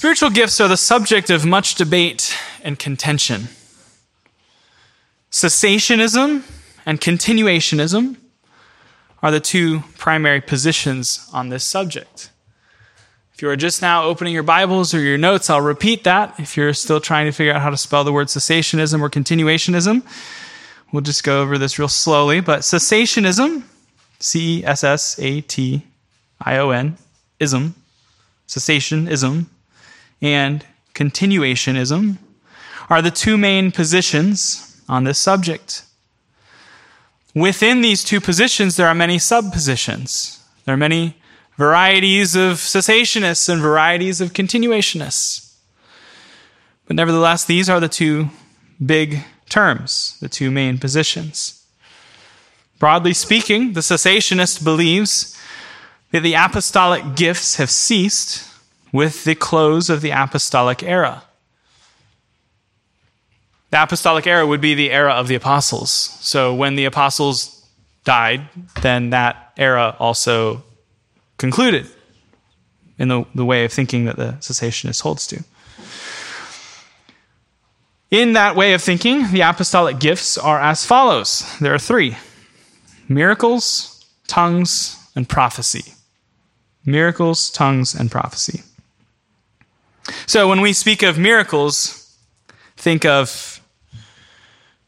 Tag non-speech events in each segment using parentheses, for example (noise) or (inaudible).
Spiritual gifts are the subject of much debate and contention. Cessationism and continuationism are the two primary positions on this subject. If you are just now opening your Bibles or your notes, I'll repeat that. If you're still trying to figure out how to spell the word cessationism or continuationism, we'll just go over this real slowly. But cessationism, C E S S A T I O N, ism, cessationism, and continuationism are the two main positions on this subject. Within these two positions, there are many subpositions. There are many varieties of cessationists and varieties of continuationists. But nevertheless, these are the two big terms, the two main positions. Broadly speaking, the cessationist believes that the apostolic gifts have ceased with the close of the apostolic era. The apostolic era would be the era of the apostles. So when the apostles died, then that era also concluded in the, the way of thinking that the cessationist holds to. In that way of thinking, the apostolic gifts are as follows there are three miracles, tongues, and prophecy. Miracles, tongues, and prophecy. So when we speak of miracles, think of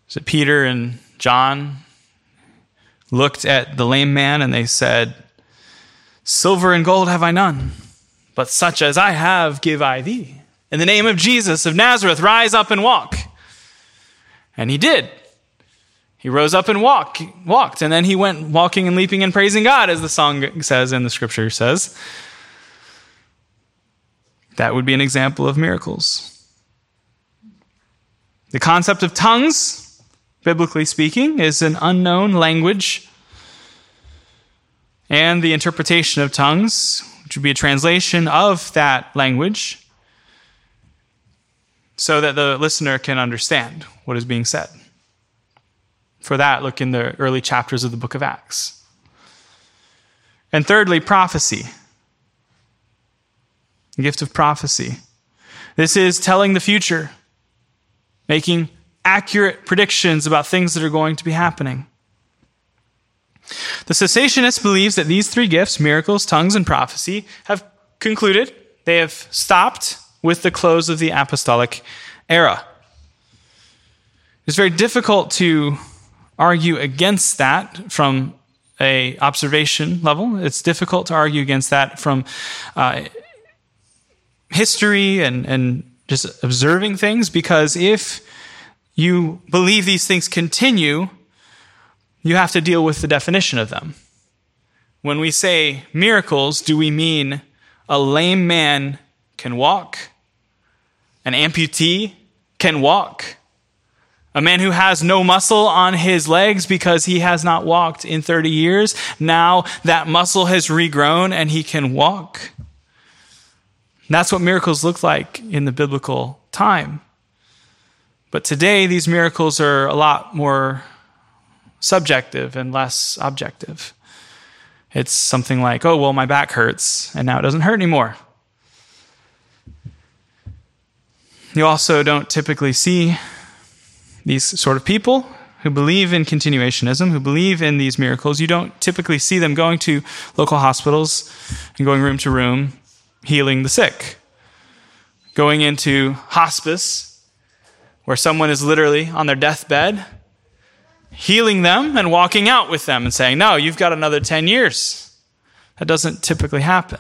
is it Peter and John looked at the lame man and they said, Silver and gold have I none, but such as I have give I thee. In the name of Jesus of Nazareth, rise up and walk. And he did. He rose up and walk, walked, and then he went walking and leaping and praising God, as the song says and the scripture says. That would be an example of miracles. The concept of tongues, biblically speaking, is an unknown language. And the interpretation of tongues, which would be a translation of that language, so that the listener can understand what is being said. For that, look in the early chapters of the book of Acts. And thirdly, prophecy the gift of prophecy. This is telling the future, making accurate predictions about things that are going to be happening. The cessationist believes that these three gifts, miracles, tongues, and prophecy, have concluded. They have stopped with the close of the apostolic era. It's very difficult to argue against that from a observation level. It's difficult to argue against that from uh, history and, and just observing things because if you believe these things continue, you have to deal with the definition of them. When we say miracles, do we mean a lame man can walk? An amputee can walk? A man who has no muscle on his legs because he has not walked in 30 years, now that muscle has regrown and he can walk? And that's what miracles look like in the biblical time. But today, these miracles are a lot more subjective and less objective. It's something like, oh, well, my back hurts, and now it doesn't hurt anymore. You also don't typically see these sort of people who believe in continuationism, who believe in these miracles. You don't typically see them going to local hospitals and going room to room healing the sick. Going into hospice, where someone is literally on their deathbed, healing them and walking out with them and saying, No, you've got another 10 years. That doesn't typically happen.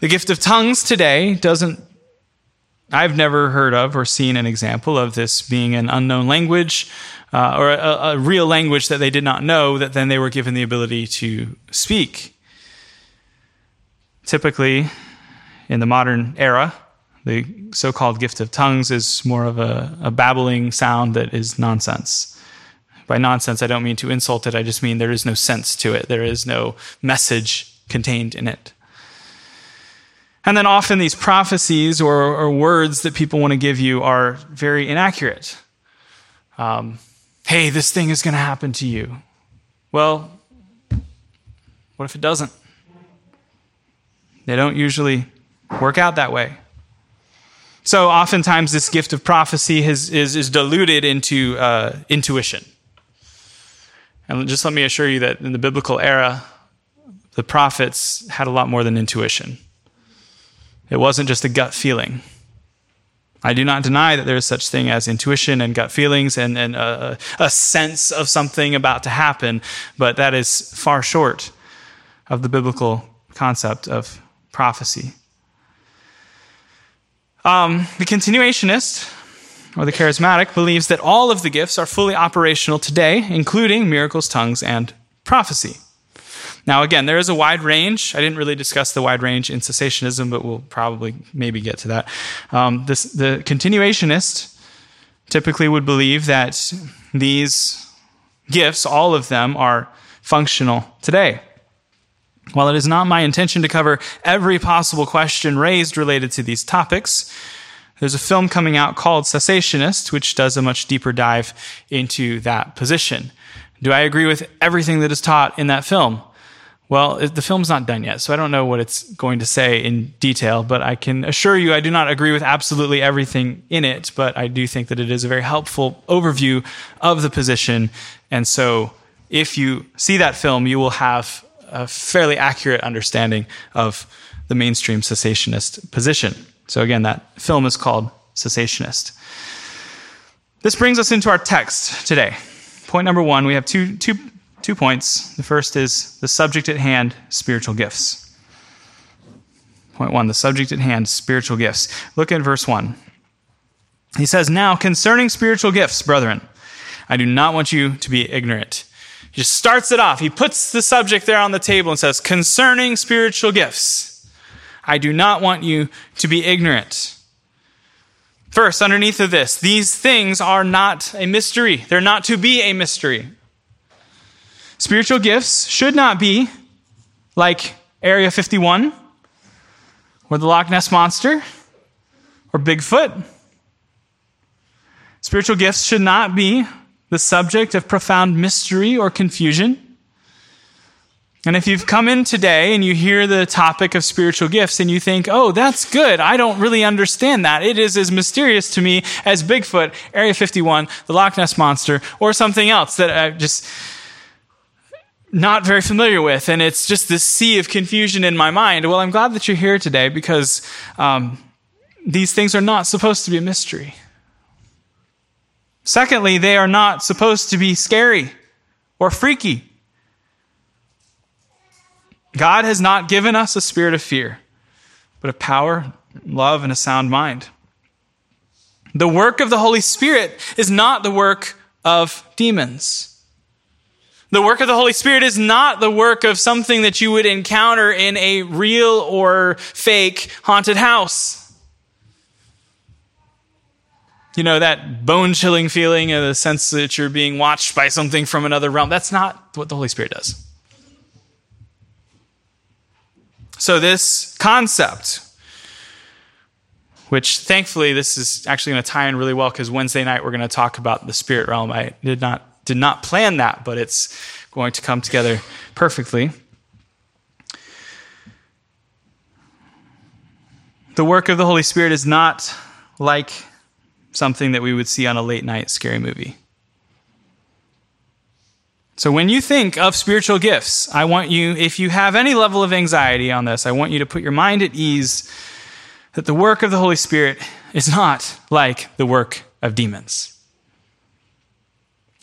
The gift of tongues today doesn't, I've never heard of or seen an example of this being an unknown language uh, or a, a real language that they did not know that then they were given the ability to speak. Typically, in the modern era, the so called gift of tongues is more of a, a, babbling sound that is nonsense. By nonsense, I don't mean to insult it, I just mean there is no sense to it, there is no message contained in it. And then often these prophecies or, or words that people want to give you are very inaccurate. Um, hey, this thing is going to happen to you. Well, what if it doesn't? They don't usually work out that way. So oftentimes, this gift of prophecy is, is, is diluted into uh, intuition. And just let me assure you that in the biblical era, the prophets had a lot more than intuition. It wasn't just a gut feeling. I do not deny that there is such thing as intuition and gut feelings and, and a, a sense of something about to happen, but that is far short of the biblical concept of prophecy. Um, the continuationist, or the charismatic, believes that all of the gifts are fully operational today, including miracles, tongues, and prophecy. Now, again, there is a wide range. I didn't really discuss the wide range in cessationism, but we'll probably maybe get to that. Um, this, the continuationist typically would believe that these gifts, all of them, are functional today. While it is not my intention to cover every possible question raised related to these topics, there's a film coming out called Cessationist, which does a much deeper dive into that position. Do I agree with everything that is taught in that film? Well, the film's not done yet, so I don't know what it's going to say in detail, but I can assure you I do not agree with absolutely everything in it, but I do think that it is a very helpful overview of the position. And so if you see that film, you will have a fairly accurate understanding of the mainstream cessationist position. So again, that film is called Cessationist. This brings us into our text today. Point number one, we have two, two Two points. The first is the subject at hand, spiritual gifts. Point one, the subject at hand, spiritual gifts. Look at verse one. He says, Now concerning spiritual gifts, brethren, I do not want you to be ignorant. He just starts it off. He puts the subject there on the table and says, Concerning spiritual gifts, I do not want you to be ignorant. First, underneath of this, these things are not a mystery. They're not to be a mystery. Spiritual gifts should not be like Area 51 or the Loch Ness Monster or Bigfoot. Spiritual gifts should not be the subject of profound mystery or confusion. And if you've come in today and you hear the topic of spiritual gifts and you think, oh, that's good, I don't really understand that. It is as mysterious to me as Bigfoot, Area 51, the Loch Ness Monster, or something else that I just not very familiar with, and it's just this sea of confusion in my mind. Well, I'm glad that you're here today because um, these things are not supposed to be a mystery. Secondly, they are not supposed to be scary or freaky. God has not given us a spirit of fear, but of power, love, and a sound mind. The work of the Holy Spirit is not the work of demons. The work of the Holy Spirit is not the work of something that you would encounter in a real or fake haunted house. You know, that bone chilling feeling of the sense that you're being watched by something from another realm. That's not what the Holy Spirit does. So, this concept, which thankfully this is actually going to tie in really well because Wednesday night we're going to talk about the spirit realm. I did not did not plan that, but it's going to come together perfectly. The work of the Holy Spirit is not like something that we would see on a late night scary movie. So, when you think of spiritual gifts, I want you, if you have any level of anxiety on this, I want you to put your mind at ease that the work of the Holy Spirit is not like the work of demons.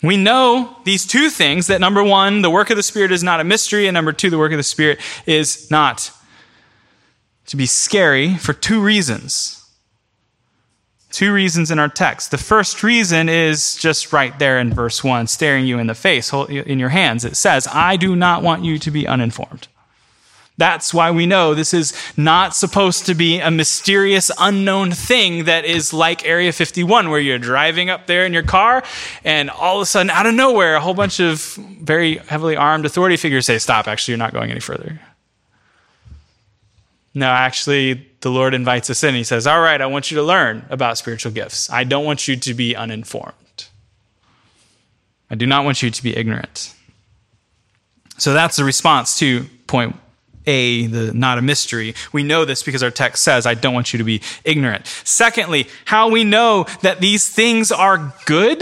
We know these two things that number one, the work of the Spirit is not a mystery, and number two, the work of the Spirit is not to be scary for two reasons. Two reasons in our text. The first reason is just right there in verse 1, staring you in the face, in your hands. It says, I do not want you to be uninformed. That's why we know this is not supposed to be a mysterious, unknown thing that is like Area 51, where you're driving up there in your car, and all of a sudden, out of nowhere, a whole bunch of very heavily armed authority figures say, Stop, actually, you're not going any further. No, actually, the Lord invites us in. He says, All right, I want you to learn about spiritual gifts. I don't want you to be uninformed. I do not want you to be ignorant. So that's the response to point A, the not a mystery. We know this because our text says, I don't want you to be ignorant. Secondly, how we know that these things are good.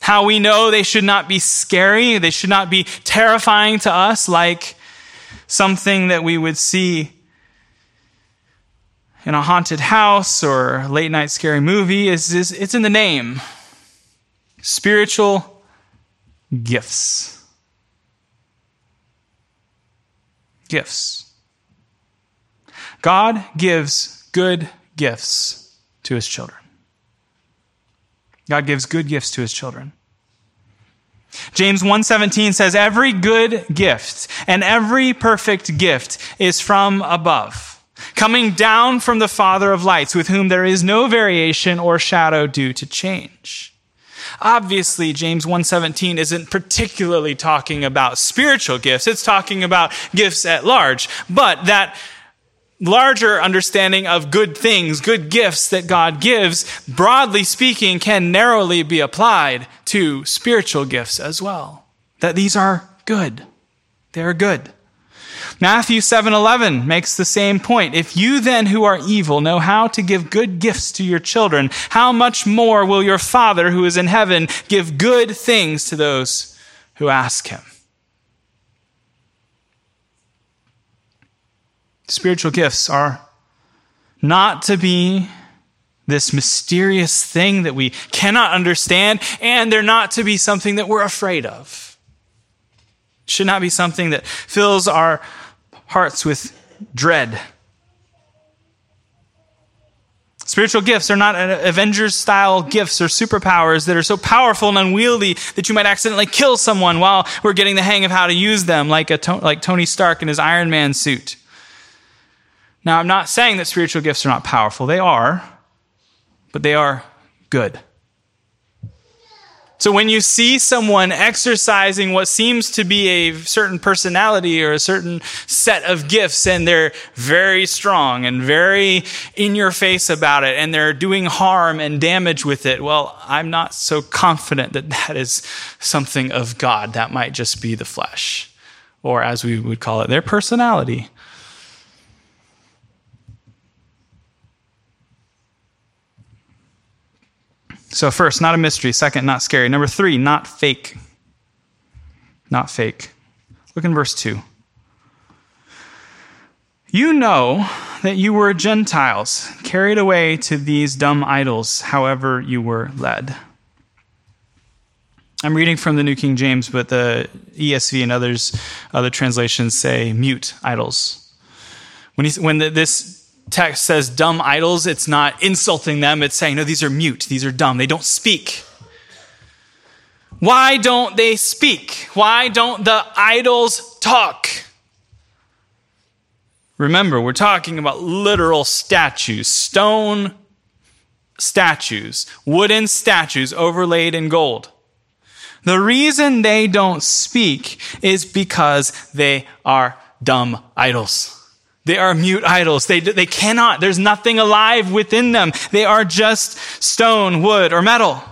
How we know they should not be scary, they should not be terrifying to us like something that we would see in a haunted house or late night scary movie is, is it's in the name. Spiritual gifts. Gifts. God gives good gifts to his children. God gives good gifts to his children James 1:17 says every good gift and every perfect gift is from above coming down from the Father of lights, with whom there is no variation or shadow due to change. Obviously, James 1:17 isn't particularly talking about spiritual gifts. It's talking about gifts at large. But that larger understanding of good things, good gifts that God gives, broadly speaking, can narrowly be applied to spiritual gifts as well. That these are good. They are good. Matthew 7:11 makes the same point. If you then who are evil know how to give good gifts to your children, how much more will your Father who is in heaven give good things to those who ask him? Spiritual gifts are not to be this mysterious thing that we cannot understand, and they're not to be something that we're afraid of. Should not be something that fills our hearts with dread. Spiritual gifts are not Avengers style gifts or superpowers that are so powerful and unwieldy that you might accidentally kill someone while we're getting the hang of how to use them, like, a, like Tony Stark in his Iron Man suit. Now, I'm not saying that spiritual gifts are not powerful, they are, but they are good. So when you see someone exercising what seems to be a certain personality or a certain set of gifts and they're very strong and very in your face about it and they're doing harm and damage with it, well, I'm not so confident that that is something of God. That might just be the flesh or as we would call it, their personality. So, first, not a mystery. Second, not scary. Number three, not fake. Not fake. Look in verse 2. You know that you were Gentiles, carried away to these dumb idols, however you were led. I'm reading from the New King James, but the ESV and others, other translations say mute idols. When, he, when the, this text says dumb idols, it's not insulting them. It's saying, no, these are mute. These are dumb. They don't speak. Why don't they speak? Why don't the idols talk? Remember, we're talking about literal statues, stone statues, wooden statues overlaid in gold. The reason they don't speak is because they are dumb idols. They are mute idols. They, they cannot, there's nothing alive within them. They are just stone, wood, or metal.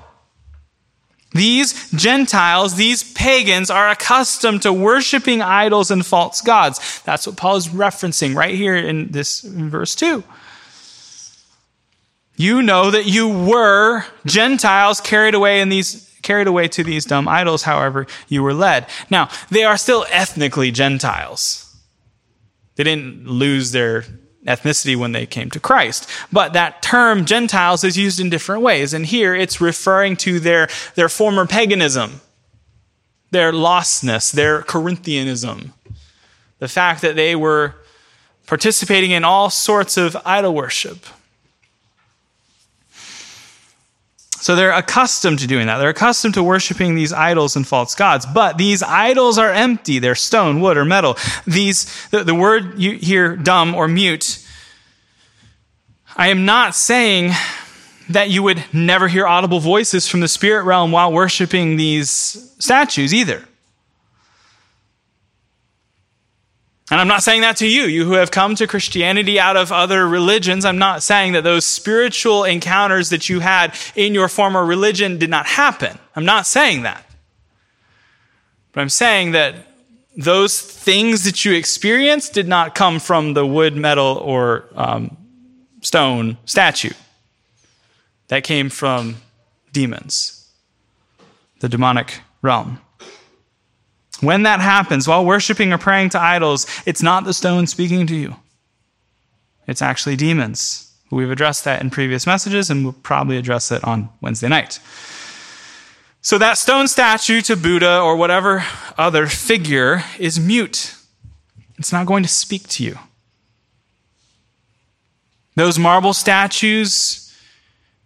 These Gentiles, these pagans, are accustomed to worshiping idols and false gods. That's what Paul is referencing right here in this in verse 2. You know that you were Gentiles carried away in these carried away to these dumb idols, however you were led. Now, they are still ethnically Gentiles. They didn't lose their ethnicity when they came to Christ. But that term Gentiles is used in different ways. And here it's referring to their, their former paganism, their lostness, their Corinthianism. The fact that they were participating in all sorts of idol worship. So they're accustomed to doing that. They're accustomed to worshiping these idols and false gods. But these idols are empty. They're stone, wood, or metal. These, the, the word you hear dumb or mute, I am not saying that you would never hear audible voices from the spirit realm while worshiping these statues either. And I'm not saying that to you, you who have come to Christianity out of other religions. I'm not saying that those spiritual encounters that you had in your former religion did not happen. I'm not saying that. But I'm saying that those things that you experienced did not come from the wood, metal, or um, stone statue. That came from demons, the demonic realm. When that happens, while worshiping or praying to idols, it's not the stone speaking to you. It's actually demons. We've addressed that in previous messages, and we'll probably address it on Wednesday night. So that stone statue to Buddha or whatever other figure is mute. It's not going to speak to you. Those marble statues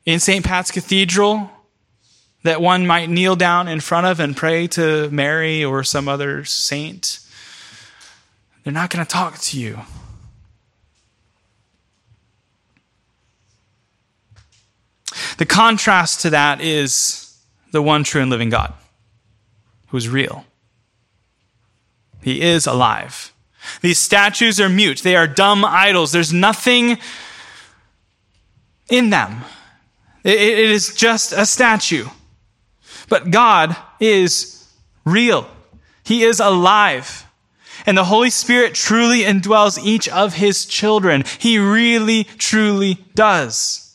in St. Pat's Cathedral that one might kneel down in front of and pray to Mary or some other saint, they're not going to talk to you. The contrast to that is the one true and living God who is real. He is alive. These statues are mute, they are dumb idols. There's nothing in them, it is just a statue. But God is real, He is alive. And the Holy Spirit truly indwells each of His children. He really, truly does.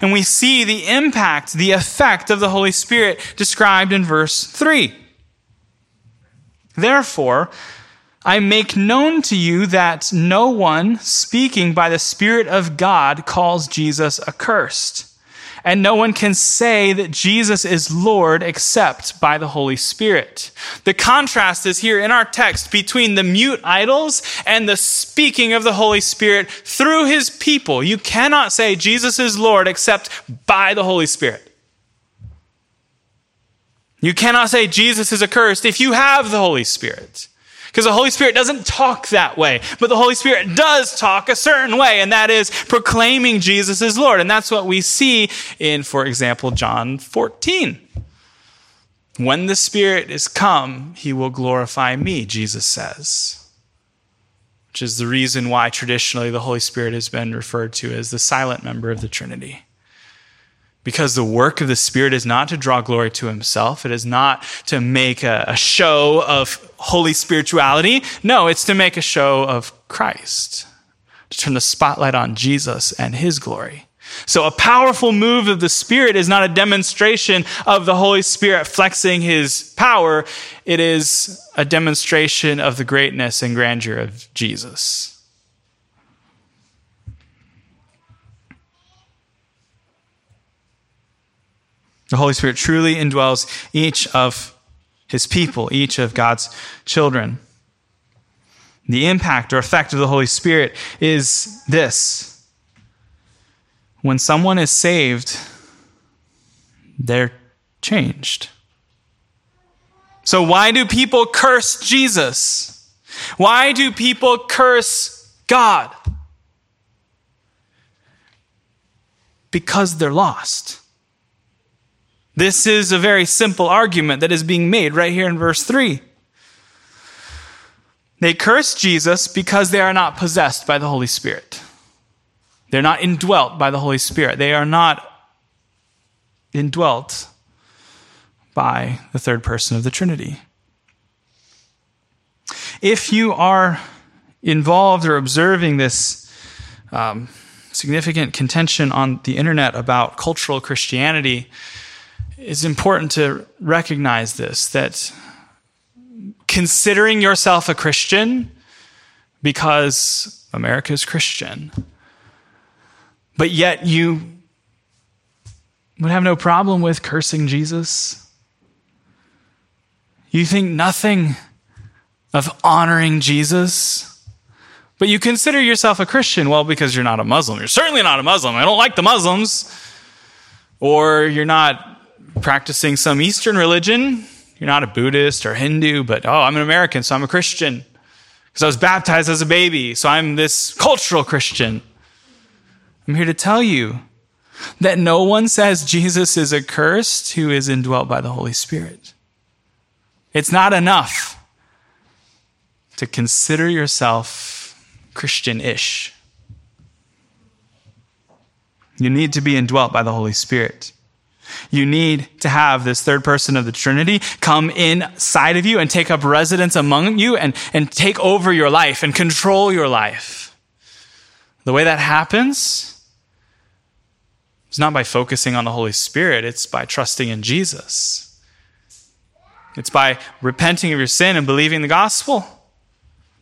And we see the impact, the effect of the Holy Spirit described in verse 3. Therefore, I make known to you that no one speaking by the Spirit of God calls Jesus accursed and no one can say that Jesus is Lord except by the Holy Spirit. The contrast is here in our text between the mute idols and the speaking of the Holy Spirit through his people. You cannot say Jesus is Lord except by the Holy Spirit. You cannot say Jesus is accursed if you have the Holy Spirit. Because the Holy Spirit doesn't talk that way, but the Holy Spirit does talk a certain way, and that is proclaiming Jesus as Lord. And that's what we see in, for example, John 14. When the Spirit is come, he will glorify me, Jesus says. Which is the reason why traditionally the Holy Spirit has been referred to as the silent member of the Trinity. Because the work of the Spirit is not to draw glory to himself. It is not to make a, a, show of holy spirituality. No, it's to make a show of Christ, to turn the spotlight on Jesus and his glory. So a powerful move of the Spirit is not a demonstration of the Holy Spirit flexing his power. It is a demonstration of the greatness and grandeur of Jesus. The Holy Spirit truly indwells each of his people, each of God's children. The impact or effect of the Holy Spirit is this when someone is saved, they're changed. So, why do people curse Jesus? Why do people curse God? Because they're lost. This is a very simple argument that is being made right here in verse 3. They curse Jesus because they are not possessed by the Holy Spirit. They're not indwelt by the Holy Spirit. They are not indwelt by the third person of the Trinity. If you are involved or observing this um, significant contention on the internet about cultural Christianity, it's important to recognize this that considering yourself a Christian because America is Christian, but yet you would have no problem with cursing Jesus. You think nothing of honoring Jesus. But you consider yourself a Christian, well, because you're not a Muslim. You're certainly not a Muslim. I don't like the Muslims. Or you're not practicing some Eastern religion. You're not a Buddhist or Hindu, but oh, I'm an American, so I'm a Christian. Because I was baptized as a baby, so I'm this cultural Christian. I'm here to tell you that no one says Jesus is accursed who is indwelt by the Holy Spirit. It's not enough to consider yourself Christian ish. You need to be indwelt by the Holy Spirit. You need to have this third person of the Trinity come inside of you and take up residence among you and, and take over your life and control your life. The way that happens is not by focusing on the Holy Spirit, it's by trusting in Jesus. It's by repenting of your sin and believing the gospel.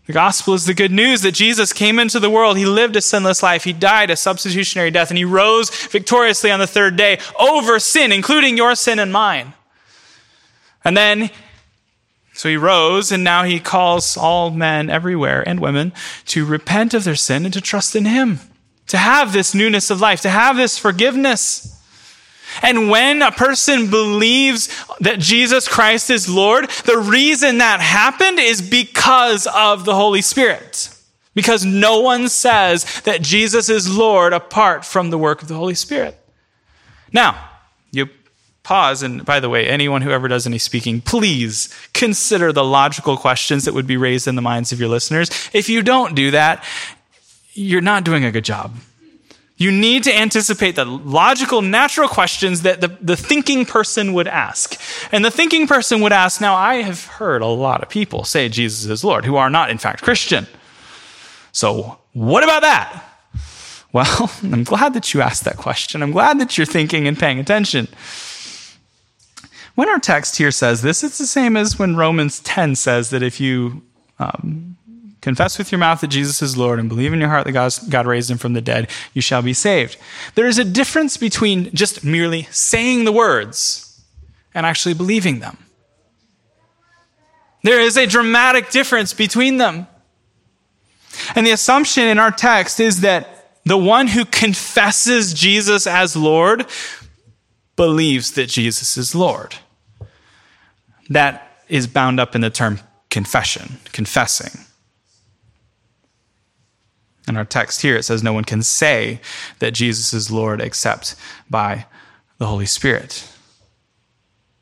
The gospel is the good news that Jesus came into the world. He lived a sinless life. He died a substitutionary death, and he rose victoriously on the third day over sin, including your sin and mine. And then, so he rose, and now he calls all men everywhere and women to repent of their sin and to trust in him, to have this newness of life, to have this forgiveness. And when a person believes that Jesus Christ is Lord, the reason that happened is because of the Holy Spirit. Because no one says that Jesus is Lord apart from the work of the Holy Spirit. Now, you pause, and by the way, anyone who ever does any speaking, please consider the logical questions that would be raised in the minds of your listeners. If you don't do that, you're not doing a good job. You need to anticipate the logical, natural questions that the, the thinking person would ask. And the thinking person would ask, now I have heard a lot of people say Jesus is Lord who are not, in fact, Christian. So what about that? Well, (laughs) I'm glad that you asked that question. I'm glad that you're thinking and paying attention. When our text here says this, it's the same as when Romans 10 says that if you um, Confess with your mouth that Jesus is Lord and believe in your heart that God raised him from the dead, you shall be saved. There is a difference between just merely saying the words and actually believing them. There is a dramatic difference between them. And the assumption in our text is that the one who confesses Jesus as Lord believes that Jesus is Lord. That is bound up in the term confession, confessing. In our text here, it says no one can say that Jesus is Lord except by the Holy Spirit.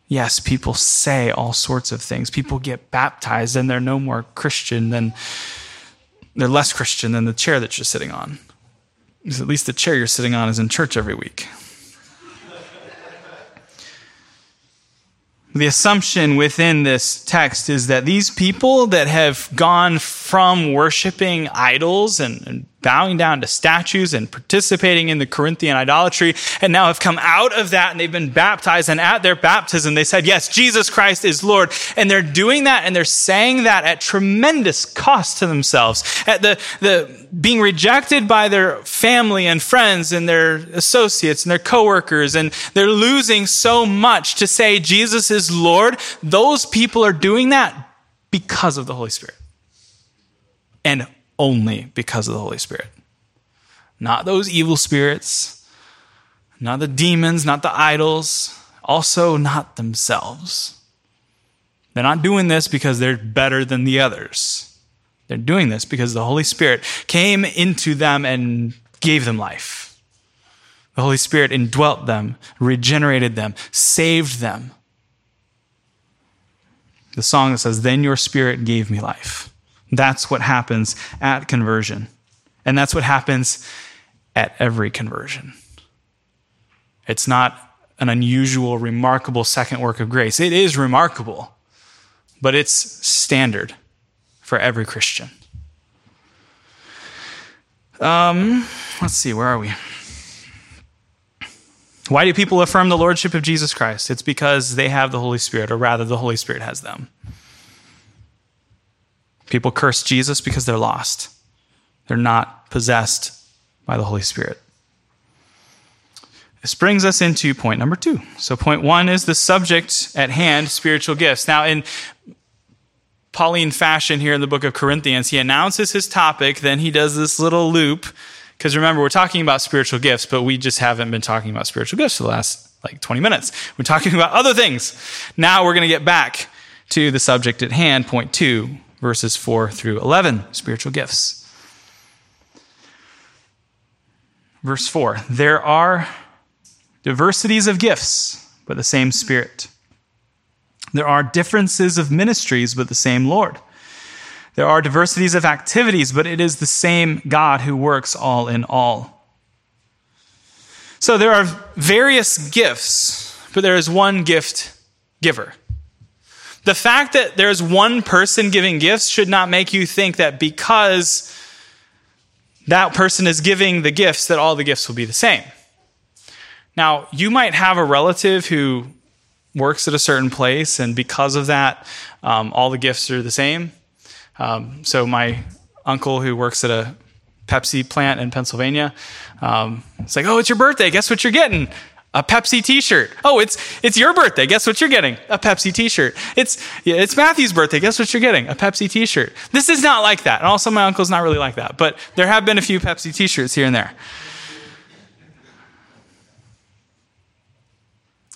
Yes, people say all sorts of things. People get baptized and they're no more Christian than, they're less Christian than the chair that you're sitting on. At least the chair you're sitting on is in church every week. The assumption within this text is that these people that have gone from worshiping idols and, and bowing down to statues and participating in the Corinthian idolatry, and now have come out of that and they've been baptized. And at their baptism, they said, Yes, Jesus Christ is Lord. And they're doing that and they're saying that at tremendous cost to themselves, at the, the being rejected by their family and friends and their associates and their coworkers, and they're losing so much to say Jesus is Lord. Those people are doing that because of the Holy Spirit. And only because of the Holy Spirit. Not those evil spirits, not the demons, not the idols, also not themselves. They're not doing this because they're better than the others. They're doing this because the Holy Spirit came into them and gave them life. The Holy Spirit indwelt them, regenerated them, saved them. The song that says, Then your spirit gave me life. That's what happens at conversion. And that's what happens at every conversion. It's not an unusual, remarkable second work of grace. It is remarkable, but it's standard for every Christian. Um, let's see, where are we? Why do people affirm the lordship of Jesus Christ? It's because they have the Holy Spirit, or rather, the Holy Spirit has them. People curse Jesus because they're lost. They're not possessed by the Holy Spirit. This brings us into point number two. So, point one is the subject at hand spiritual gifts. Now, in Pauline fashion here in the book of Corinthians, he announces his topic, then he does this little loop. Because remember, we're talking about spiritual gifts, but we just haven't been talking about spiritual gifts for the last like 20 minutes. We're talking (laughs) about other things. Now we're going to get back to the subject at hand, point two, verses 4 through 11, spiritual gifts. Verse 4 There are diversities of gifts, but the same Spirit. There are differences of ministries, but the same Lord. There are diversities of activities, but it is the same God who works all in all. So there are various gifts, but there is one gift giver. The fact that there's one person giving gifts should not make you think that because that person is giving the gifts, that all the gifts will be the same. Now, you might have a relative who works at a certain place, and because of that, um, all the gifts are the same. Um, so, my uncle who works at a Pepsi plant in Pennsylvania, um, it's like, oh, it's your birthday. Guess what you're getting? A Pepsi T-shirt. Oh, it's it's your birthday. Guess what you're getting? A Pepsi T-shirt. It's yeah, it's Matthew's birthday. Guess what you're getting? A Pepsi T-shirt. This is not like that. And also, my uncle's not really like that. But there have been a few Pepsi T-shirts here and there.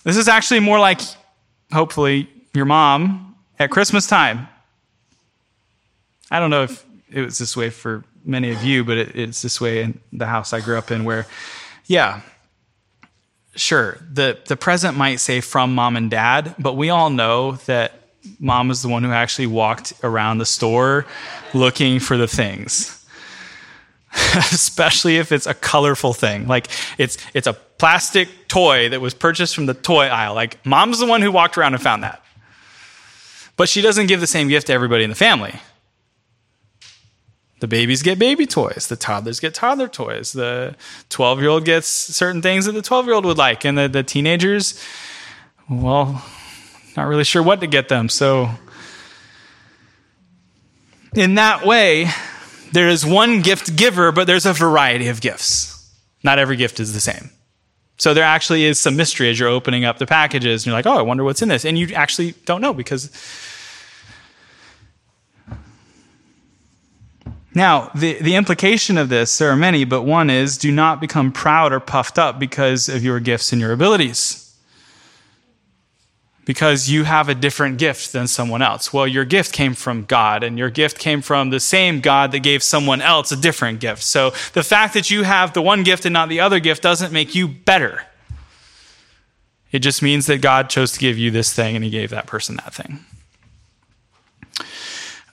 This is actually more like, hopefully, your mom at Christmas time. I don't know if it was this way for many of you, but it, it's this way in the house I grew up in, where, yeah sure, the, the present might say from mom and dad, but we all know that mom is the one who actually walked around the store looking for the things. (laughs) Especially if it's a colorful thing. Like it's it's a plastic toy that was purchased from the toy aisle. Like mom's the one who walked around and found that. But she doesn't give the same gift to everybody in the family. The babies get baby toys. The toddlers get toddler toys. The 12 year old gets certain things that the 12 year old would like. And the, the teenagers, well, not really sure what to get them. So, in that way, there is one gift giver, but there's a variety of gifts. Not every gift is the same. So there actually is some mystery as you're opening up the packages and you're like, oh, I wonder what's in this. And you actually don't know because Now, the, the implication of this, there are many, but one is do not become proud or puffed up because of your gifts and your abilities. Because you have a different gift than someone else. Well, your gift came from God, and your gift came from the same God that gave someone else a different gift. So the fact that you have the one gift and not the other gift doesn't make you better. It just means that God chose to give you this thing and he gave that person that thing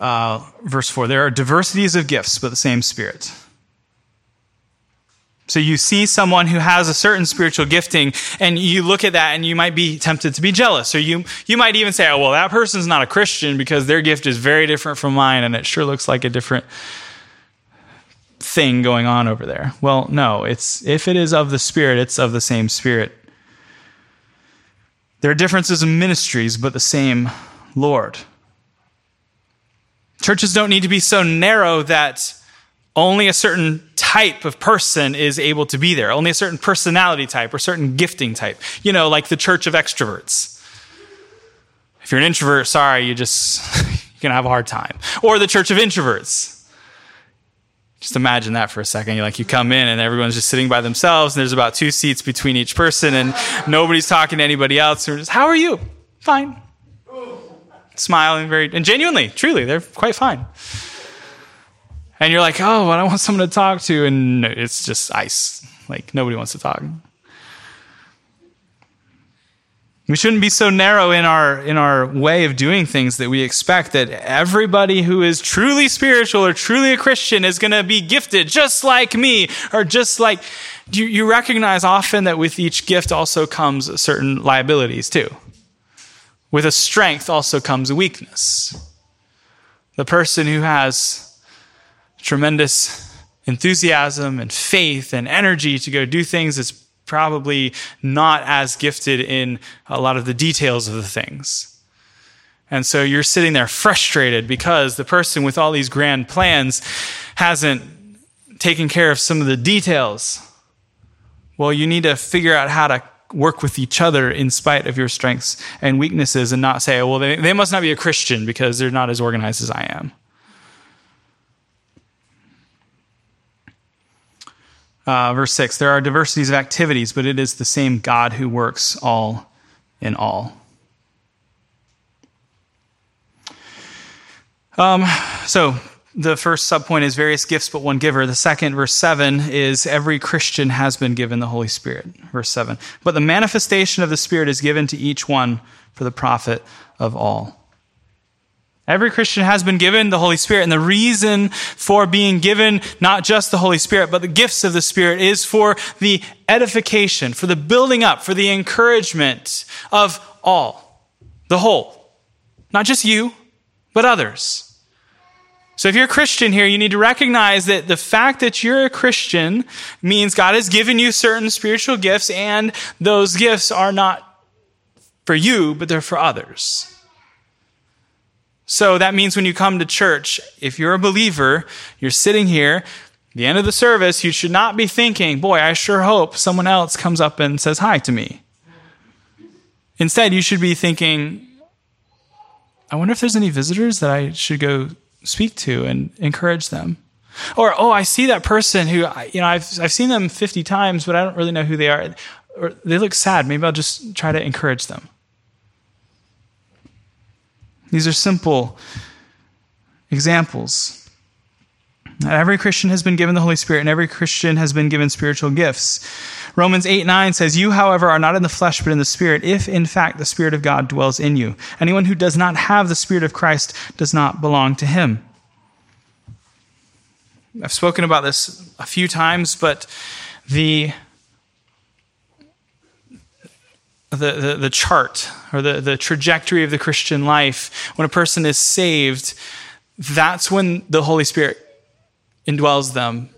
uh, verse 4 there are diversities of gifts, but the same Spirit. So you see someone who has a certain spiritual gifting, and you look at that and you might be tempted to be jealous. Or you, you might even say, oh, well, that person's not a Christian because their gift is very different from mine, and it sure looks like a different thing going on over there. Well, no, it's if it is of the Spirit, it's of the same Spirit. There are differences in ministries, but the same Lord. Churches don't need to be so narrow that only a certain type of person is able to be there, only a certain personality type or certain gifting type. You know, like the church of extroverts. If you're an introvert, sorry, you just, (laughs) you're going to have a hard time. Or the church of introverts. Just imagine that for a second. You like you come in and everyone's just sitting by themselves, and there's about two seats between each person, and nobody's talking to anybody else. And just, how are you? Fine smiling very, and genuinely, truly, they're quite fine. And you're like, oh, but I want someone to talk to, and it's just ice. Like nobody wants to talk. We shouldn't be so narrow in our in our way of doing things that we expect that everybody who is truly spiritual or truly a Christian is going to be gifted just like me or just like you, you recognize often that with each gift also comes certain liabilities too. With a strength also comes a weakness. The person who has tremendous enthusiasm and faith and energy to go do things is probably not as gifted in a lot of the details of the things. And so you're sitting there frustrated because the person with all these grand plans hasn't taken care of some of the details. Well, you need to figure out how to work with each other in spite of your strengths and weaknesses and not say, well, they, they must not be a Christian because they're not as organized as I am. Uh, verse 6 There are diversities of activities, but it is the same God who works all in all. Um, so, the first subpoint is various gifts but one giver. The second, verse 7, is every Christian has been given the Holy Spirit. Verse 7. But the manifestation of the Spirit is given to each one for the profit of all. Every Christian has been given the Holy Spirit, and the reason for being given not just the Holy Spirit, but the gifts of the Spirit is for the edification, for the building up, for the encouragement of all, the whole. Not just you, but others. So if you're a Christian here, you need to recognize that the fact that you're a Christian means God has given you certain spiritual gifts, and those gifts are not for you, but they're for others. So that means when you come to church, if you're a believer, you're sitting here, the end of the service, you should not be thinking, boy, I sure hope someone else comes up and says hi to me. Instead, you should be thinking, I wonder if there's any visitors that I should go speak to and encourage them. Or, oh, I see that person who, you know, I've, I've seen them 50 times, but I don't really know who they are. Or they look sad. Maybe I'll just try to encourage them. These are simple examples. Every Christian has been given the Holy Spirit, and every Christian has been given spiritual gifts. Romans 8 9 says, You, however, are not in the flesh, but in the Spirit, if in fact the Spirit of God dwells in you. Anyone who does not have the Spirit of Christ does not belong to him. I've spoken about this a few times, but the the, the, the chart or the, the trajectory of the Christian life, when a person is saved, that's when the Holy Spirit indwells them.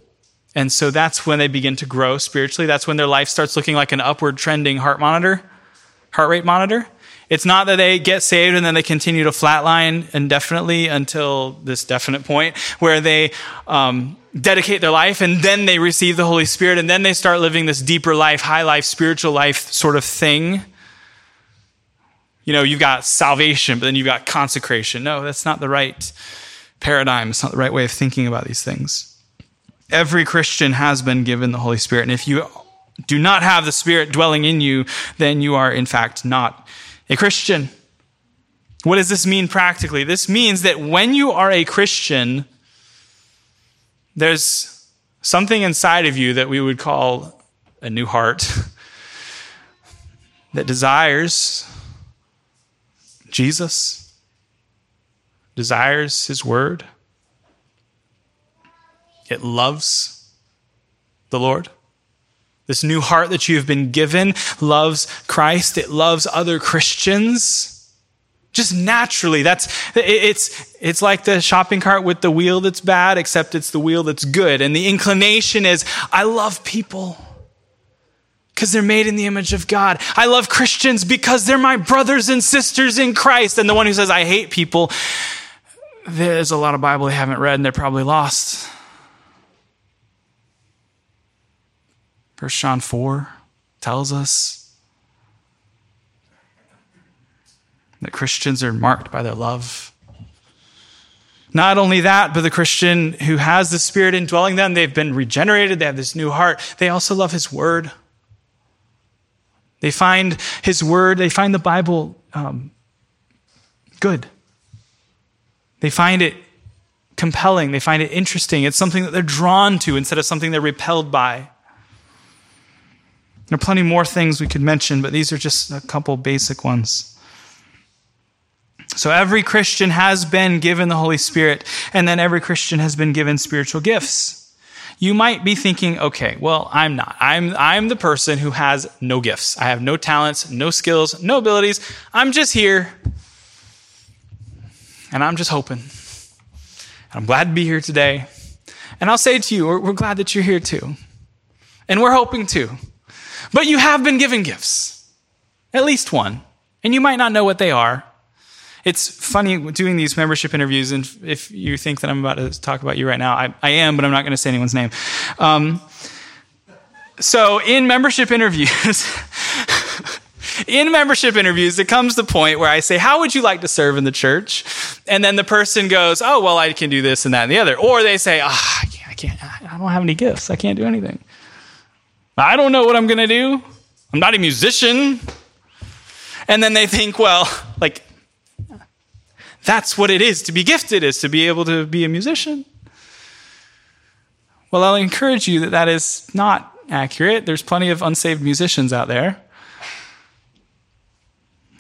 And so that's when they begin to grow spiritually. That's when their life starts looking like an upward trending heart monitor, heart rate monitor. It's not that they get saved and then they continue to flatline indefinitely until this definite point where they um, dedicate their life and then they receive the Holy Spirit and then they start living this deeper life, high life, spiritual life sort of thing. You know, you've got salvation, but then you've got consecration. No, that's not the right paradigm. It's not the right way of thinking about these things. Every Christian has been given the Holy Spirit. And if you do not have the Spirit dwelling in you, then you are, in fact, not a Christian. What does this mean practically? This means that when you are a Christian, there's something inside of you that we would call a new heart (laughs) that desires Jesus, desires his word, it loves the Lord. This new heart that you have been given loves Christ. It loves other Christians. Just naturally, that's it's it's like the shopping cart with the wheel that's bad, except it's the wheel that's good. And the inclination is, I love people because they're made in the image of God. I love Christians because they're my brothers and sisters in Christ. And the one who says, I hate people, there's a lot of Bible they haven't read and they're probably lost. First John 4 tells us that Christians are marked by their love. Not only that, but the Christian who has the Spirit indwelling them, they've been regenerated, they have this new heart. They also love His Word. They find His Word, they find the Bible um, good. They find it compelling, they find it interesting. It's something that they're drawn to instead of something they're repelled by. There are plenty more things we could mention, but these are just a couple basic ones. So every Christian has been given the Holy Spirit, and then every Christian has been given spiritual gifts. You might be thinking, okay, well, I'm not. I'm, I'm the person who has no gifts. I have no talents, no skills, no abilities. I'm just here, and I'm just hoping. I'm glad to be here today. And I'll say to you, we're, we're glad that you're here too. And we're hoping too. But you have been given gifts, at least one, and you might not know what they are. It's funny doing these membership interviews, and if you think that I'm about to talk about you right now, I, I am, but I'm not going to say anyone's name. Um, so, in membership interviews, (laughs) in membership interviews, it comes the point where I say, How would you like to serve in the church? And then the person goes, Oh, well, I can do this and that and the other. Or they say, Oh, I can't, I, can't, I don't have any gifts. I can't do anything. I don't know what I'm going to do. I'm not a musician. And then they think, well, like, that's what it is to be gifted, is to be able to be a musician. Well, I'll encourage you that that is not accurate. There's plenty of unsaved musicians out there.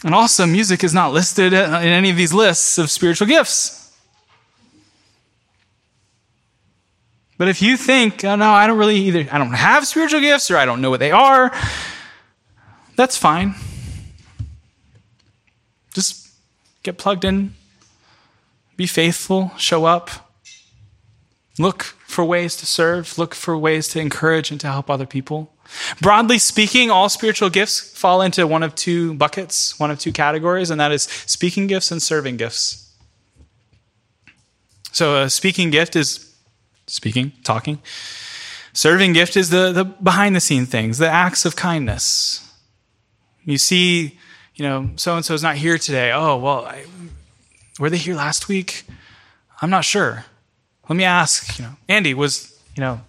And also, music is not listed in any of these lists of spiritual gifts. But if you think, oh, no, I don't really either, I don't have spiritual gifts or I don't know what they are, that's fine. Just get plugged in, be faithful, show up, look for ways to serve, look for ways to encourage and to help other people. Broadly speaking, all spiritual gifts fall into one of two buckets, one of two categories, and that is speaking gifts and serving gifts. So, a speaking gift is speaking, talking. Serving gift is the, the behind the scene things, the acts of kindness. You see, you know, so and so is not here today. Oh, well, I, were they here last week? I'm not sure. Let me ask, you know, Andy, was, you know,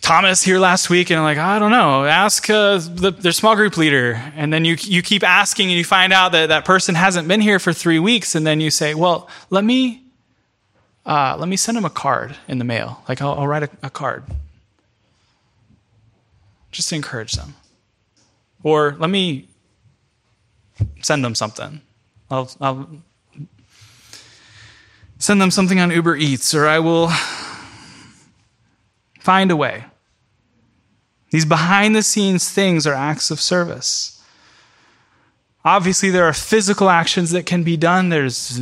Thomas here last week? And I'm like, I don't know. Ask uh, the, their small group leader. And then you, you keep asking and you find out that that person hasn't been here for three weeks. And then you say, well, let me uh, let me send him a card in the mail. Like, I'll, I'll write a, a, card just to encourage them. Or let me send them something. I'll, I'll send them something on Uber Eats, or I will find a way. These behind the scenes things are acts of service. Obviously, there are physical actions that can be done. There's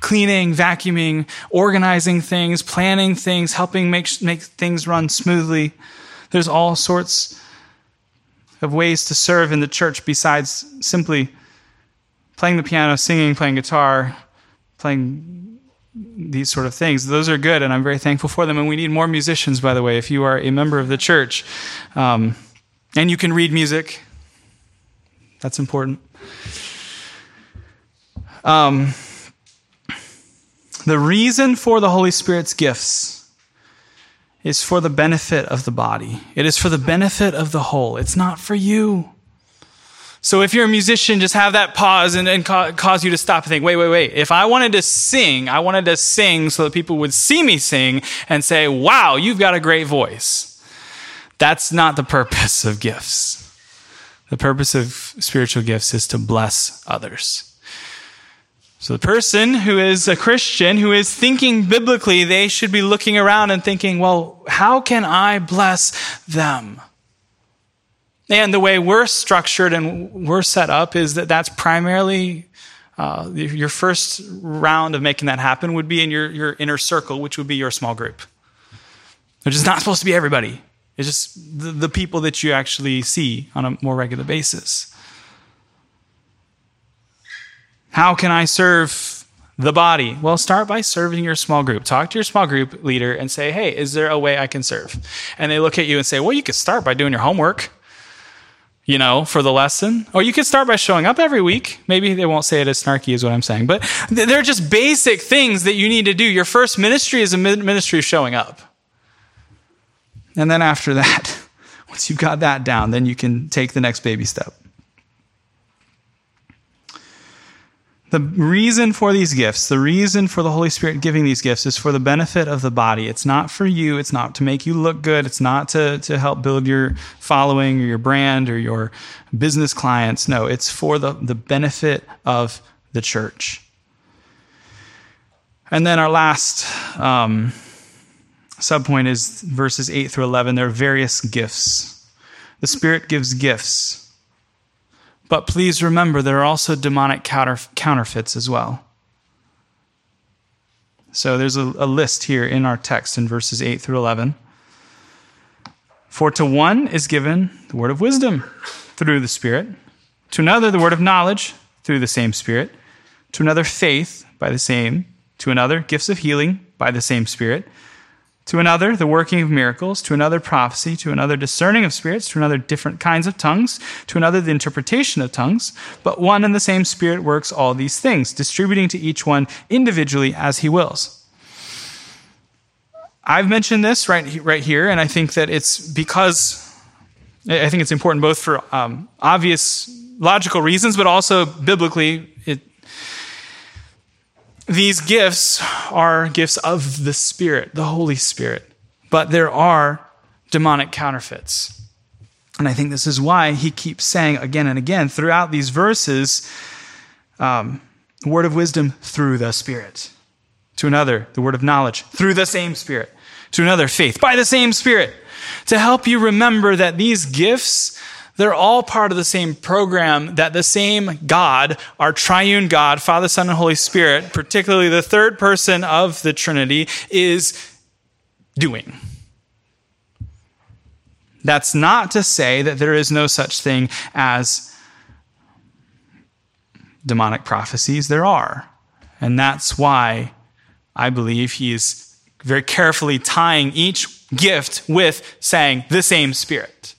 cleaning, vacuuming, organizing things, planning things, helping make, make things run smoothly. There's all sorts of ways to serve in the church besides simply playing the piano, singing, playing guitar, playing these sort of things. Those are good, and I'm very thankful for them. And we need more musicians, by the way, if you are a member of the church. Um, and you can read music. That's important. Um, the reason for the Holy Spirit's gifts is for the benefit of the body. It is for the benefit of the whole. It's not for you. So if you're a musician, just have that pause and, and ca- cause you to stop and think, wait, wait, wait. If I wanted to sing, I wanted to sing so that people would see me sing and say, wow, you've got a great voice. That's not the purpose of gifts. The purpose of spiritual gifts is to bless others. So the person who is a Christian, who is thinking biblically, they should be looking around and thinking, well, how can I bless them? And the way we're structured and we're set up is that that's primarily uh, your first round of making that happen would be in your, your inner circle, which would be your small group, which is not supposed to be everybody. It's just the, the people that you actually see on a more regular basis. How can I serve the body? Well, start by serving your small group. Talk to your small group leader and say, hey, is there a way I can serve? And they look at you and say, well, you could start by doing your homework, you know, for the lesson. Or you could start by showing up every week. Maybe they won't say it as snarky as what I'm saying, but they're just basic things that you need to do. Your first ministry is a ministry of showing up. And then after that, (laughs) once you've got that down, then you can take the next baby step. The reason for these gifts, the reason for the Holy Spirit giving these gifts is for the benefit of the body. It's not for you. It's not to make you look good. It's not to, to help build your following or your brand or your business clients. No, it's for the, the benefit of the church. And then our last um, subpoint is verses 8 through 11. There are various gifts. The Spirit gives gifts. But please remember, there are also demonic counter, counterfeits as well. So there's a, a list here in our text in verses 8 through 11. For to one is given the word of wisdom through the Spirit, to another, the word of knowledge through the same Spirit, to another, faith by the same, to another, gifts of healing by the same Spirit to another, the working of miracles, to another, prophecy, to another, discerning of spirits, to another, different kinds of tongues, to another, the interpretation of tongues. But one and the same Spirit works all these things, distributing to each one individually as he wills. I've mentioned this right, right here, and I think that it's because I think it's important both for um, obvious logical reasons, but also biblically, it these gifts are gifts of the Spirit, the Holy Spirit, but there are demonic counterfeits. And I think this is why he keeps saying again and again throughout these verses, um, word of wisdom through the Spirit. To another, the word of knowledge through the same Spirit. To another, faith by the same Spirit. To help you remember that these gifts, they're all part of the same program that the same God, our triune God, Father, Son, and Holy Spirit, particularly the third person of the Trinity, is doing. That's not to say that there is no such thing as demonic prophecies. There are. And that's why I believe he is very carefully tying each gift with saying the same spirit.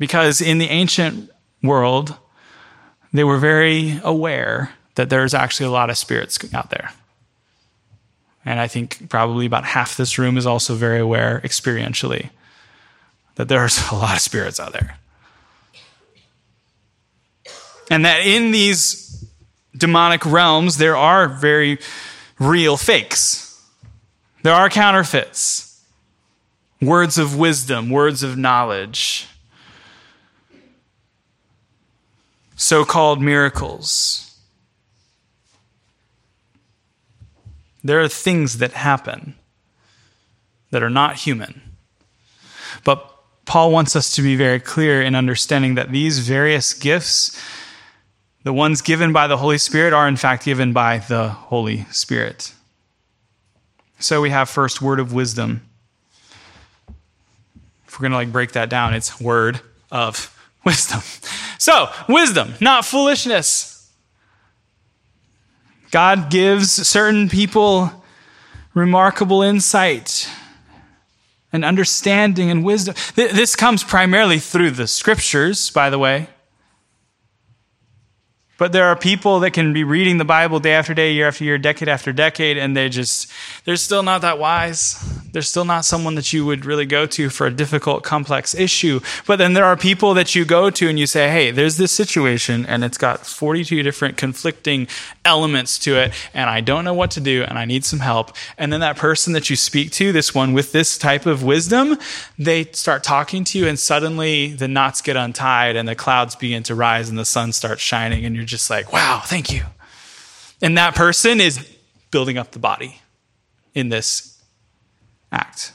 Because in the ancient world, they were very aware that there's actually a lot of spirits out there. And I think probably about half this room is also very aware experientially that there's (laughs) a lot of spirits out there. And that in these demonic realms, there are very real fakes. There are counterfeits, words of wisdom, words of knowledge, so called miracles. There are things that happen that are not human. But Paul wants us to be very clear in understanding that these various gifts the ones given by the Holy Spirit are, in fact, given by the Holy Spirit. So we have first word of wisdom. If we're going to like break that down, it's word of (laughs) wisdom. So, wisdom, not foolishness. God gives certain people remarkable insight and understanding and wisdom. This comes primarily through the scriptures, by the way. But there are people that can be reading the Bible day after day, year after year, decade after decade, and they just, they're still not that wise. They're still not someone that you would really go to for a difficult, complex issue. But then there are people that you go to and you say, hey, there's this situation, and it's got 42 different conflicting elements to it, and I don't know what to do, and I need some help. And then that person that you speak to, this one with this type of wisdom, they start talking to you, and suddenly the knots get untied, and the clouds begin to rise, and the sun starts shining, and you're just like, wow, thank you. And that person is building up the body in this act,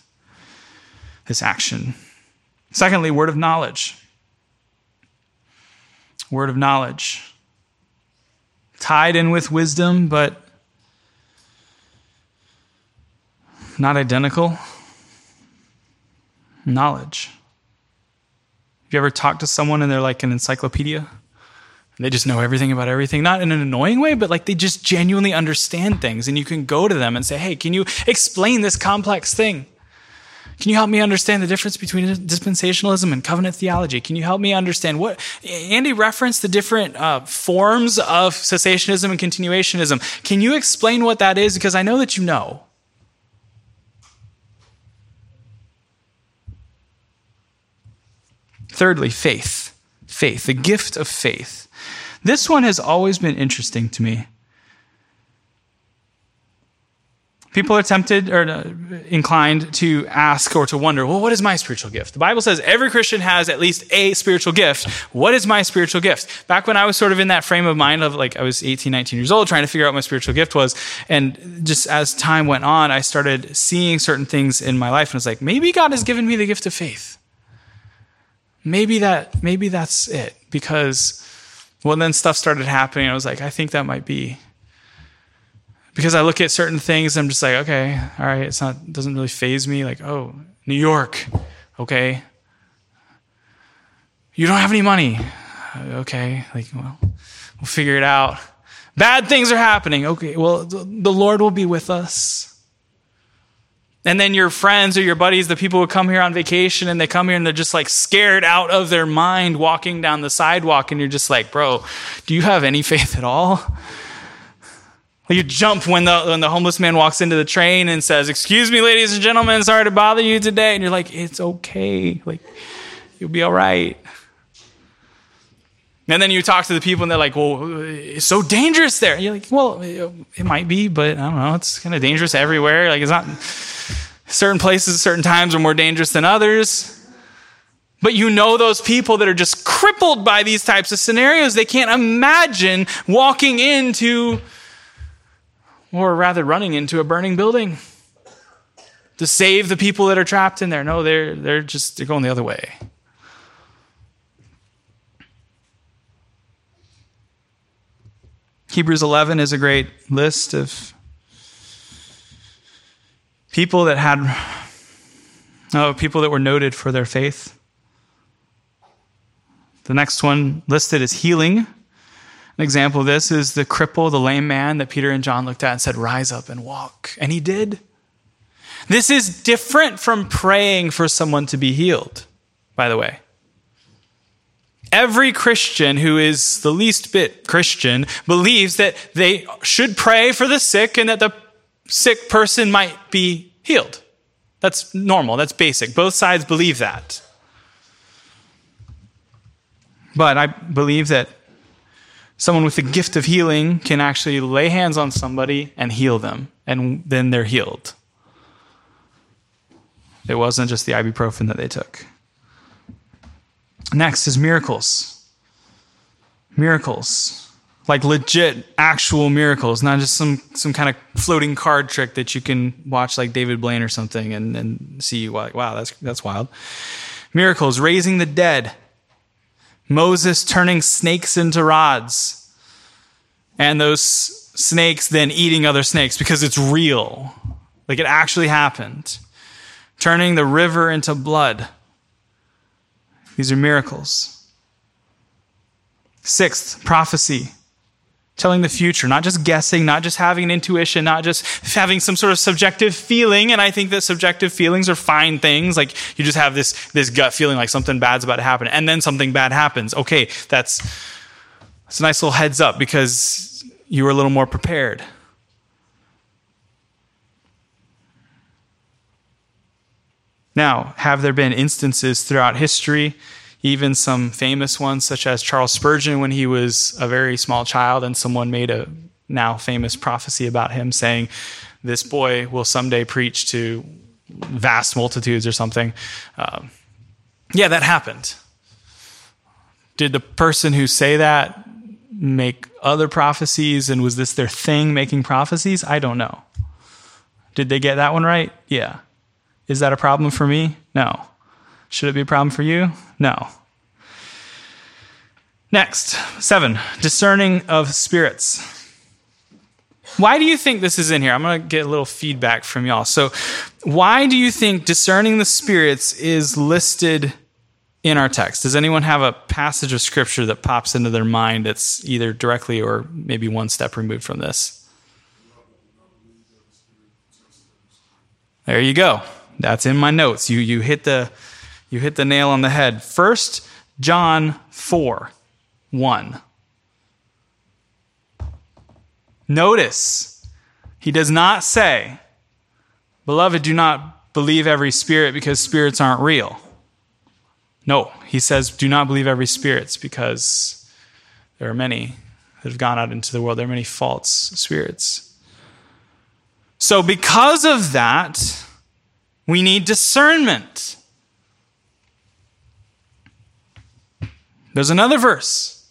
this action. Secondly, word of knowledge. Word of knowledge. Tied in with wisdom, but not identical. Knowledge. Have you ever talked to someone and they're like an encyclopedia? They just know everything about everything, not in an annoying way, but like they just genuinely understand things. And you can go to them and say, Hey, can you explain this complex thing? Can you help me understand the difference between dispensationalism and covenant theology? Can you help me understand what Andy referenced the different uh, forms of cessationism and continuationism? Can you explain what that is? Because I know that you know. Thirdly, faith. Faith, the gift of faith. This one has always been interesting to me. People are tempted or uh, inclined to ask or to wonder, well, what is my spiritual gift? The Bible says every Christian has at least a spiritual gift. What is my spiritual gift? Back when I was sort of in that frame of mind of like, I was 18, 19 years old trying to figure out what my spiritual gift was. And just as time went on, I started seeing certain things in my life and I was like, maybe God has given me the gift of faith. Maybe that, maybe that's it because well, then stuff started happening. I was like, I think that might be. Because I look at certain things, I'm just like, okay, all right, it's not, doesn't really faze me. Like, oh, New York, okay. You don't have any money. Uh, okay, like, well, we'll figure it out. Bad things are happening. Okay, well, the Lord will be with us. And then your friends or your buddies, the people who come here on vacation and they come here and they're just like scared out of their mind walking down the sidewalk. And you're just like, bro, do you have any (laughs) faith at all? You jump when the, when the homeless man walks into the train and says, Excuse me, ladies and gentlemen, sorry to bother you today. And you're like, It's okay. Like, you'll be all right. And then you talk to the people and they're like, well, it's so dangerous there. And you're like, well, it might be, but I don't know. It's kind of dangerous everywhere. Like, it's not certain places, certain times are more dangerous than others. But you know those people that are just crippled by these types of scenarios. They can't imagine walking into, or rather running into a burning building to save the people that are trapped in there. No, they're, they're just they're going the other way. Hebrews 11 is a great list of people that had, oh, people that were noted for their faith. The next one listed is healing. An example of this is the cripple, the lame man that Peter and John looked at and said, Rise up and walk. And he did. This is different from praying for someone to be healed, by the way. Every Christian who is the least bit Christian believes that they should pray for the sick and that the sick person might be healed. That's normal, that's basic. Both sides believe that. But I believe that someone with the gift of healing can actually lay hands on somebody and heal them, and then they're healed. It wasn't just the ibuprofen that they took. Next is miracles. Miracles. Like legit, actual miracles, not just some, some kind of floating card trick that you can watch like David Blaine or something and, and see, like, wow, that's, that's wild. Miracles, raising the dead, Moses turning snakes into rods, and those snakes then eating other snakes because it's real. Like it actually happened. Turning the river into blood. These are miracles. Sixth, prophecy. Telling the future, not just guessing, not just having an intuition, not just having some sort of subjective feeling. And I think that subjective feelings are fine things. Like you just have this, this gut feeling like something bad's about to happen, and then something bad happens. Okay, that's, that's a nice little heads up because you were a little more prepared. Now, have there been instances throughout history, even some famous ones, such as Charles Spurgeon when he was a very small child, and someone made a now famous prophecy about him saying, This boy will someday preach to vast multitudes or something. Um, yeah, that happened. Did the person who say that make other prophecies and was this their thing making prophecies? I don't know. Did they get that one right? Yeah. Is that a problem for me? No. Should it be a problem for you? No. Next, seven, discerning of spirits. Why do you think this is in here? I'm going to get a little feedback from y'all. So, why do you think discerning the spirits is listed in our text? Does anyone have a passage of scripture that pops into their mind that's either directly or maybe one step removed from this? There you go. That's in my notes. You, you, hit the, you hit the nail on the head. First John 4 1. Notice, he does not say, Beloved, do not believe every spirit because spirits aren't real. No, he says, Do not believe every spirit because there are many that have gone out into the world. There are many false spirits. So, because of that, we need discernment. There's another verse.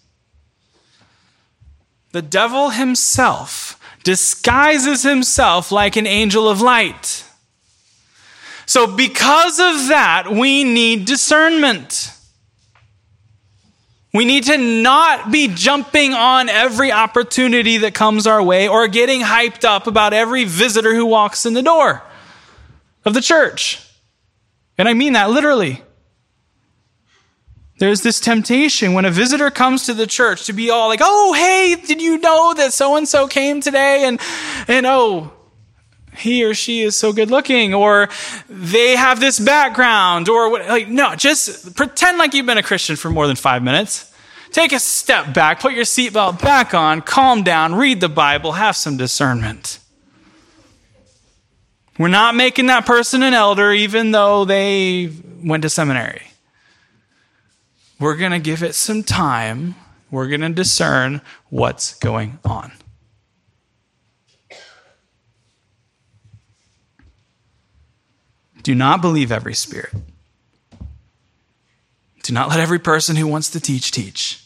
The devil himself disguises himself like an angel of light. So, because of that, we need discernment. We need to not be jumping on every opportunity that comes our way or getting hyped up about every visitor who walks in the door of the church. And I mean that literally. There's this temptation when a visitor comes to the church to be all like, oh, hey, did you know that so and so came today? And, and oh, he or she is so good looking, or they have this background, or what, like, no, just pretend like you've been a Christian for more than five minutes. Take a step back, put your seatbelt back on, calm down, read the Bible, have some discernment. We're not making that person an elder even though they went to seminary. We're going to give it some time. We're going to discern what's going on. Do not believe every spirit. Do not let every person who wants to teach teach.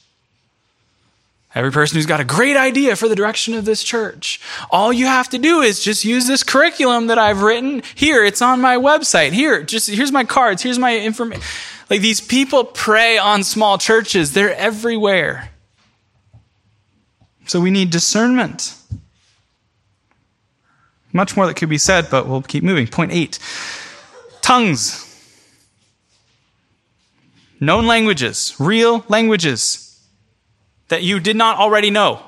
Every person who's got a great idea for the direction of this church. All you have to do is just use this curriculum that I've written. Here, it's on my website. Here, just here's my cards. Here's my information. Like these people prey on small churches. They're everywhere. So we need discernment. Much more that could be said, but we'll keep moving. Point eight tongues. Known languages, real languages that you did not already know.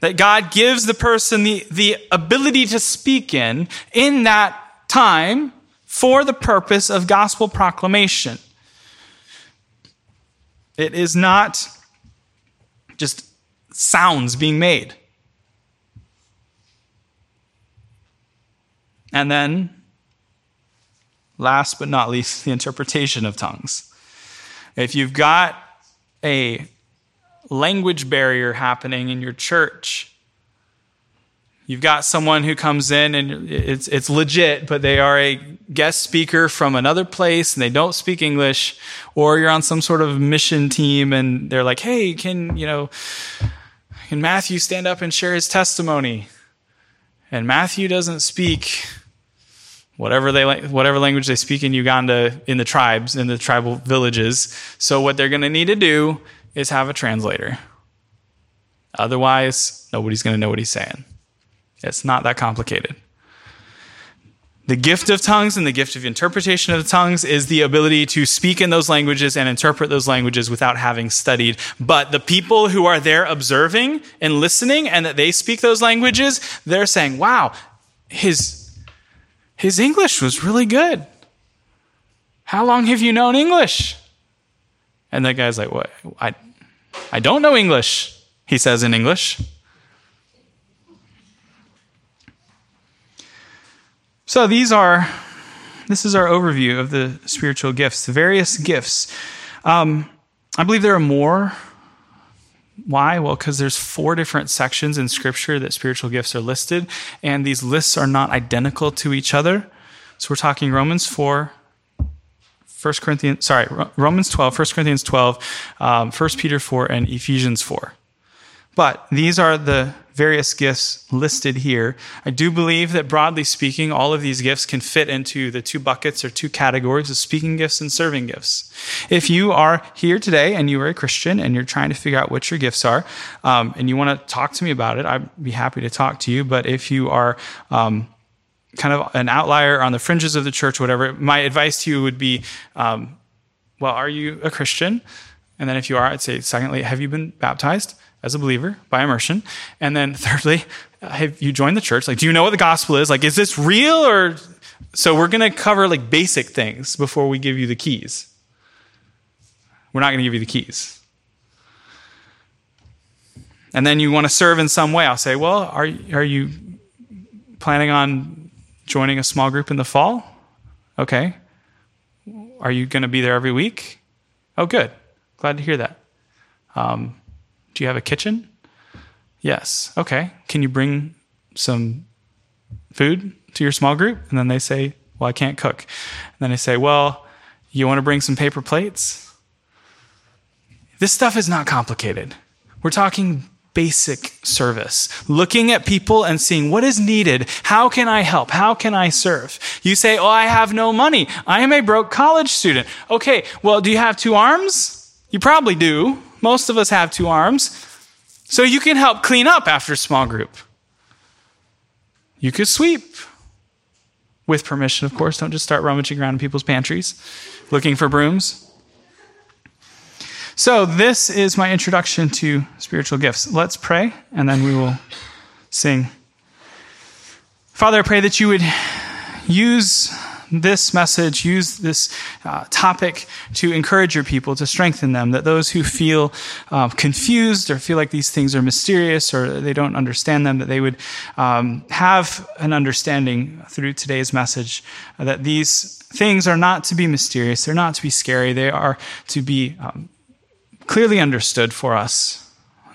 That God gives the person the, the ability to speak in, in that time, for the purpose of gospel proclamation. It is not just sounds being made. And then, last but not least, the interpretation of tongues. If you've got a language barrier happening in your church. You've got someone who comes in and it's, it's legit, but they are a guest speaker from another place and they don't speak English, or you're on some sort of mission team and they're like, hey, can, you know, can Matthew stand up and share his testimony? And Matthew doesn't speak whatever they whatever language they speak in Uganda in the tribes in the tribal villages. So what they're going to need to do is have a translator. Otherwise, nobody's going to know what he's saying. It's not that complicated. The gift of tongues and the gift of interpretation of the tongues is the ability to speak in those languages and interpret those languages without having studied. But the people who are there observing and listening and that they speak those languages, they're saying, wow, his his English was really good. How long have you known English? And that guy's like, What? I, I don't know English, he says in English. So these are, this is our overview of the spiritual gifts, the various gifts. Um, I believe there are more why? Well, because there's four different sections in Scripture that spiritual gifts are listed, and these lists are not identical to each other. So we're talking Romans 4, 1 Corinthians, sorry, Romans 12, 1 Corinthians 12, um, 1 Peter 4, and Ephesians 4. But these are the various gifts listed here. I do believe that broadly speaking, all of these gifts can fit into the two buckets or two categories of speaking gifts and serving gifts. If you are here today and you are a Christian and you're trying to figure out what your gifts are, um, and you want to talk to me about it, I'd be happy to talk to you. But if you are, um, kind of an outlier on the fringes of the church, whatever, my advice to you would be, um, well, are you a Christian? And then if you are, I'd say, secondly, have you been baptized? As a believer by immersion? And then thirdly, have you joined the church? Like, do you know what the gospel is? Like, is this real or? So we're going to cover like basic things before we give you the keys. We're not going to give you the keys. And then you want to serve in some way. I'll say, well, are, are you planning on joining a small group in the fall? Okay. Are you going to be there every week? Oh, good. Glad to hear that. Um, do you have a kitchen? Yes. Okay. Can you bring some food to your small group? And then they say, Well, I can't cook. And then they say, Well, you want to bring some paper plates? This stuff is not complicated. We're talking basic service, looking at people and seeing what is needed. How can I help? How can I serve? You say, Oh, I have no money. I am a broke college student. Okay, well, do you have two arms? You probably do. Most of us have two arms. So you can help clean up after small group. You could sweep. With permission, of course. Don't just start rummaging around in people's pantries looking for brooms. So, this is my introduction to spiritual gifts. Let's pray, and then we will sing. Father, I pray that you would use this message, use this uh, topic to encourage your people, to strengthen them, that those who feel uh, confused or feel like these things are mysterious or they don't understand them, that they would um, have an understanding through today's message uh, that these things are not to be mysterious, they're not to be scary, they are to be um, clearly understood for us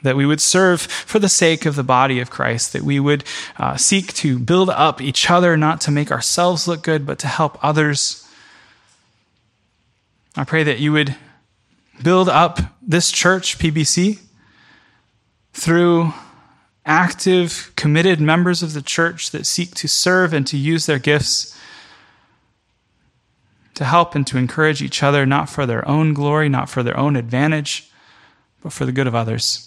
that we would serve for the sake of the body of Christ, that we would uh, seek to build up each other, not to make ourselves look good, but to help others. I pray that you would build up this church, PBC, through active, committed members of the church that seek to serve and to use their gifts to help and to encourage each other, not for their own glory, not for their own advantage, but for the good of others.